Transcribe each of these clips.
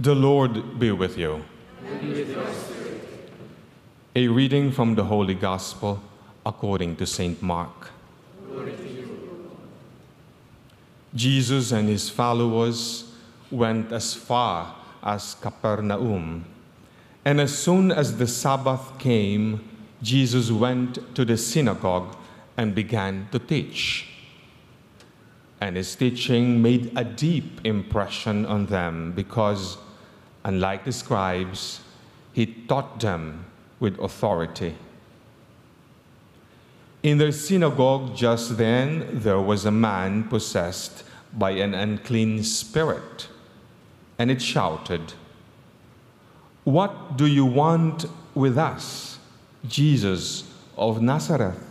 The Lord be with you. A reading from the Holy Gospel according to St. Mark. Jesus and his followers went as far as Capernaum. And as soon as the Sabbath came, Jesus went to the synagogue and began to teach. And his teaching made a deep impression on them because, unlike the scribes, he taught them with authority. In their synagogue just then, there was a man possessed by an unclean spirit, and it shouted, What do you want with us, Jesus of Nazareth?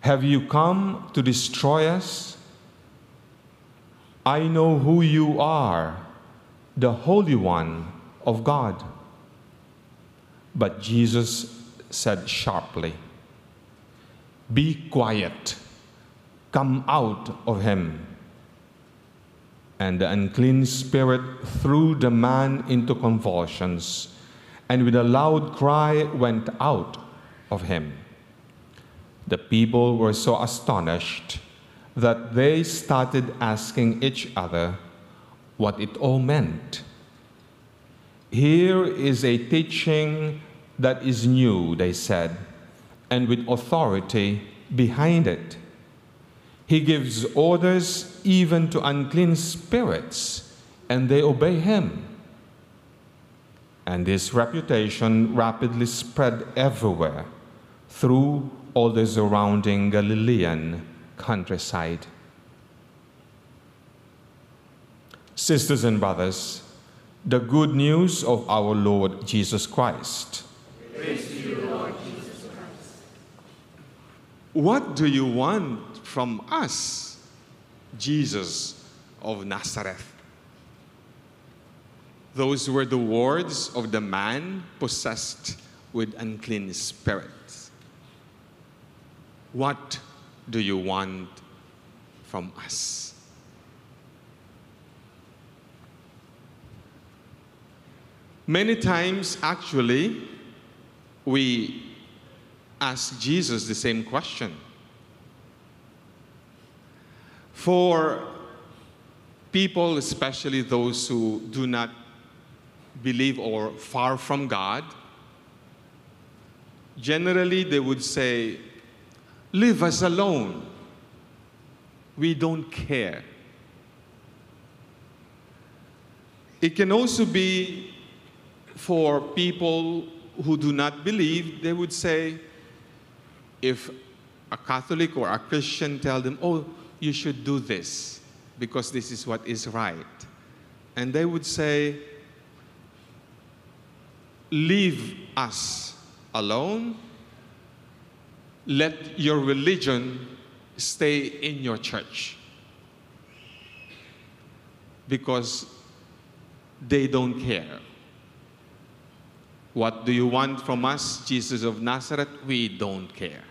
Have you come to destroy us? I know who you are, the Holy One of God. But Jesus said sharply, Be quiet, come out of him. And the unclean spirit threw the man into convulsions, and with a loud cry went out of him. The people were so astonished that they started asking each other what it all meant. Here is a teaching that is new, they said, and with authority behind it. He gives orders even to unclean spirits, and they obey him. And his reputation rapidly spread everywhere through all the surrounding Galilean countryside. Sisters and brothers, the good news of our Lord Jesus Christ. You, Lord Jesus. What do you want from us, Jesus of Nazareth? Those were the words of the man possessed with unclean spirits. What do you want from us? Many times, actually, we ask Jesus the same question. For people, especially those who do not believe or far from God, generally they would say, Leave us alone. We don't care. It can also be for people who do not believe, they would say, if a Catholic or a Christian tell them, oh, you should do this because this is what is right. And they would say, leave us alone let your religion stay in your church. Because they don't care. What do you want from us, Jesus of Nazareth? We don't care.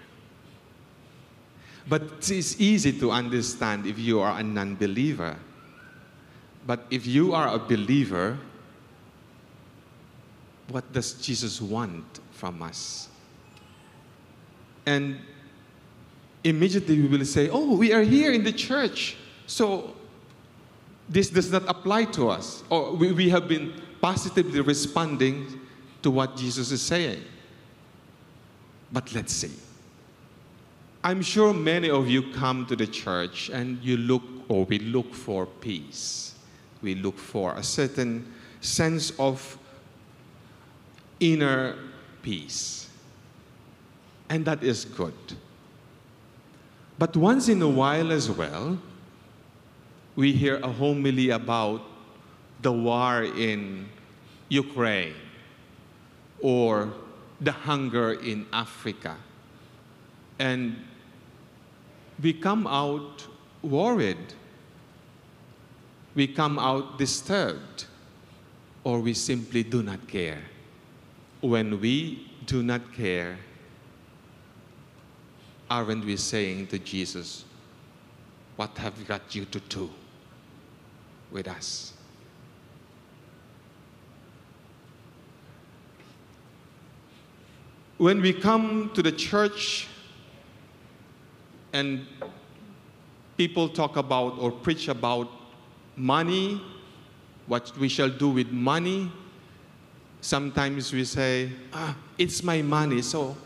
But it's easy to understand if you are a non believer. But if you are a believer, what does Jesus want from us? And immediately we will say, Oh, we are here in the church. So this does not apply to us. Or we, we have been positively responding to what Jesus is saying. But let's see. I'm sure many of you come to the church and you look, or we look for peace. We look for a certain sense of inner peace. And that is good. But once in a while as well, we hear a homily about the war in Ukraine or the hunger in Africa. And we come out worried. We come out disturbed. Or we simply do not care. When we do not care, aren't we saying to Jesus, What have we got you to do with us? When we come to the church and people talk about or preach about money, what we shall do with money, sometimes we say, ah, it's my money, so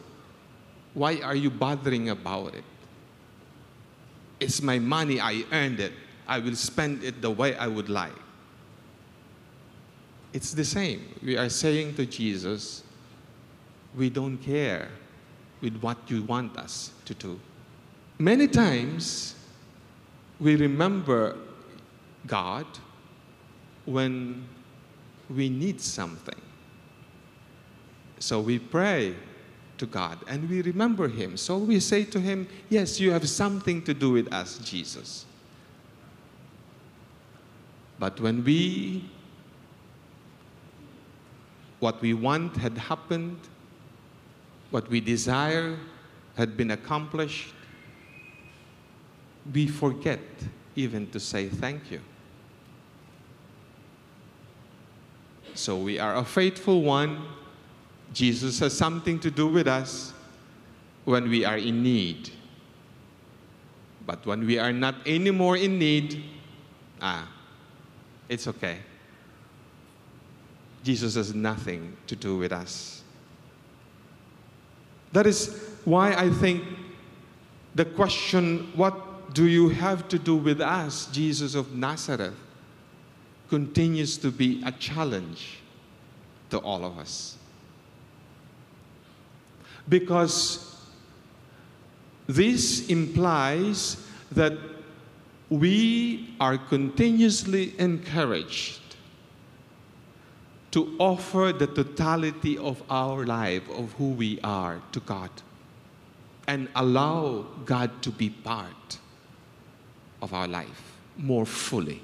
why are you bothering about it? It's my money, I earned it. I will spend it the way I would like. It's the same. We are saying to Jesus, we don't care with what you want us to do. Many times, we remember God when we need something. So we pray to God and we remember Him. So we say to Him, Yes, you have something to do with us, Jesus. But when we, what we want had happened, what we desire had been accomplished, we forget even to say thank you. So we are a faithful one. Jesus has something to do with us when we are in need. But when we are not anymore in need, ah, it's okay. Jesus has nothing to do with us. That is why I think the question, what do you have to do with us, Jesus of Nazareth, continues to be a challenge to all of us. Because this implies that we are continuously encouraged to offer the totality of our life, of who we are, to God and allow God to be part of our life more fully.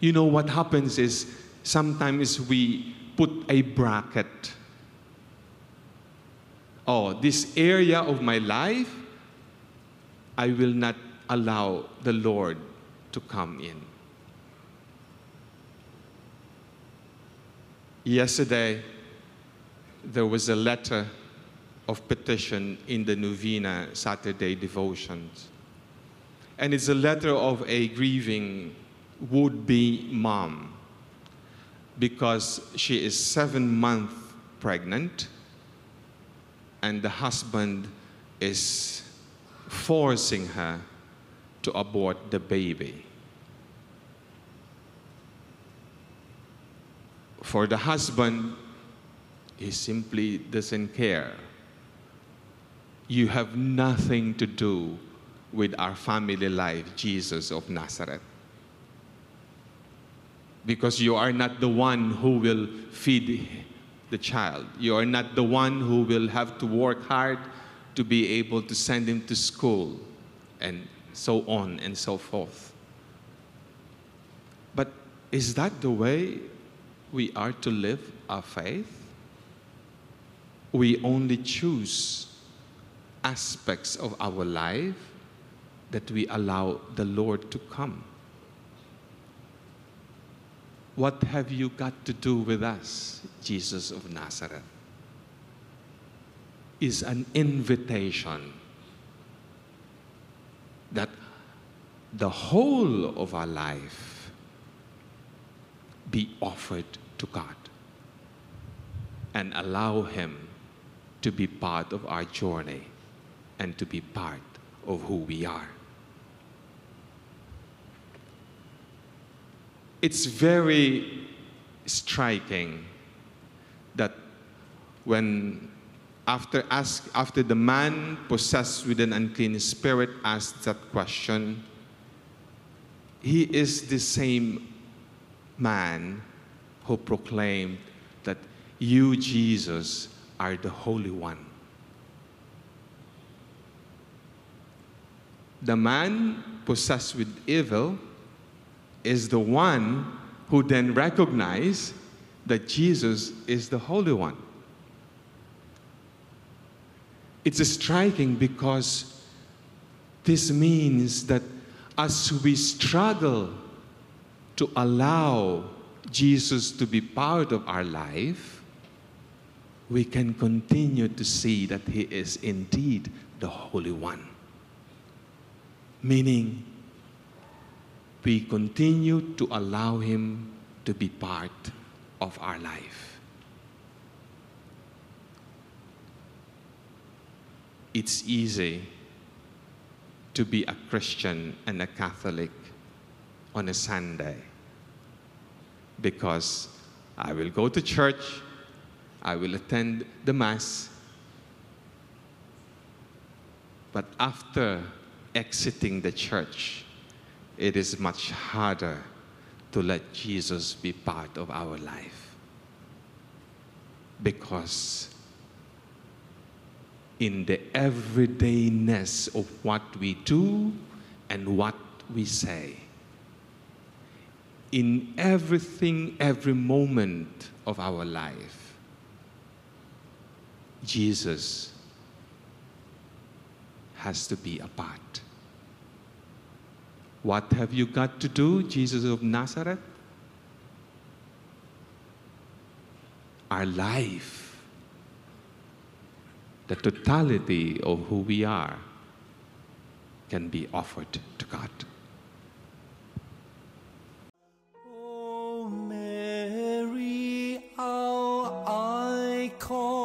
You know what happens is sometimes we put a bracket. Oh, this area of my life, I will not allow the Lord to come in. Yesterday, there was a letter of petition in the Novena Saturday devotions. And it's a letter of a grieving would be mom because she is seven months pregnant and the husband is forcing her to abort the baby. For the husband, he simply doesn't care. You have nothing to do with our family life, Jesus of Nazareth. Because you are not the one who will feed the child. You are not the one who will have to work hard to be able to send him to school and so on and so forth. But is that the way we are to live our faith? We only choose aspects of our life that we allow the Lord to come. What have you got to do with us, Jesus of Nazareth? Is an invitation that the whole of our life be offered to God and allow Him to be part of our journey and to be part of who we are. It's very striking that when after, ask, after the man possessed with an unclean spirit asked that question, he is the same man who proclaimed that you, Jesus, are the Holy One. The man possessed with evil is the one who then recognized that Jesus is the Holy One. It's striking because this means that as we struggle to allow Jesus to be part of our life, we can continue to see that He is indeed the Holy One. Meaning, we continue to allow Him to be part of our life. It's easy to be a Christian and a Catholic on a Sunday because I will go to church, I will attend the Mass, but after exiting the church, it is much harder to let Jesus be part of our life. Because in the everydayness of what we do and what we say, in everything, every moment of our life, Jesus has to be a part. What have you got to do, Jesus of Nazareth? Our life, the totality of who we are, can be offered to God. call.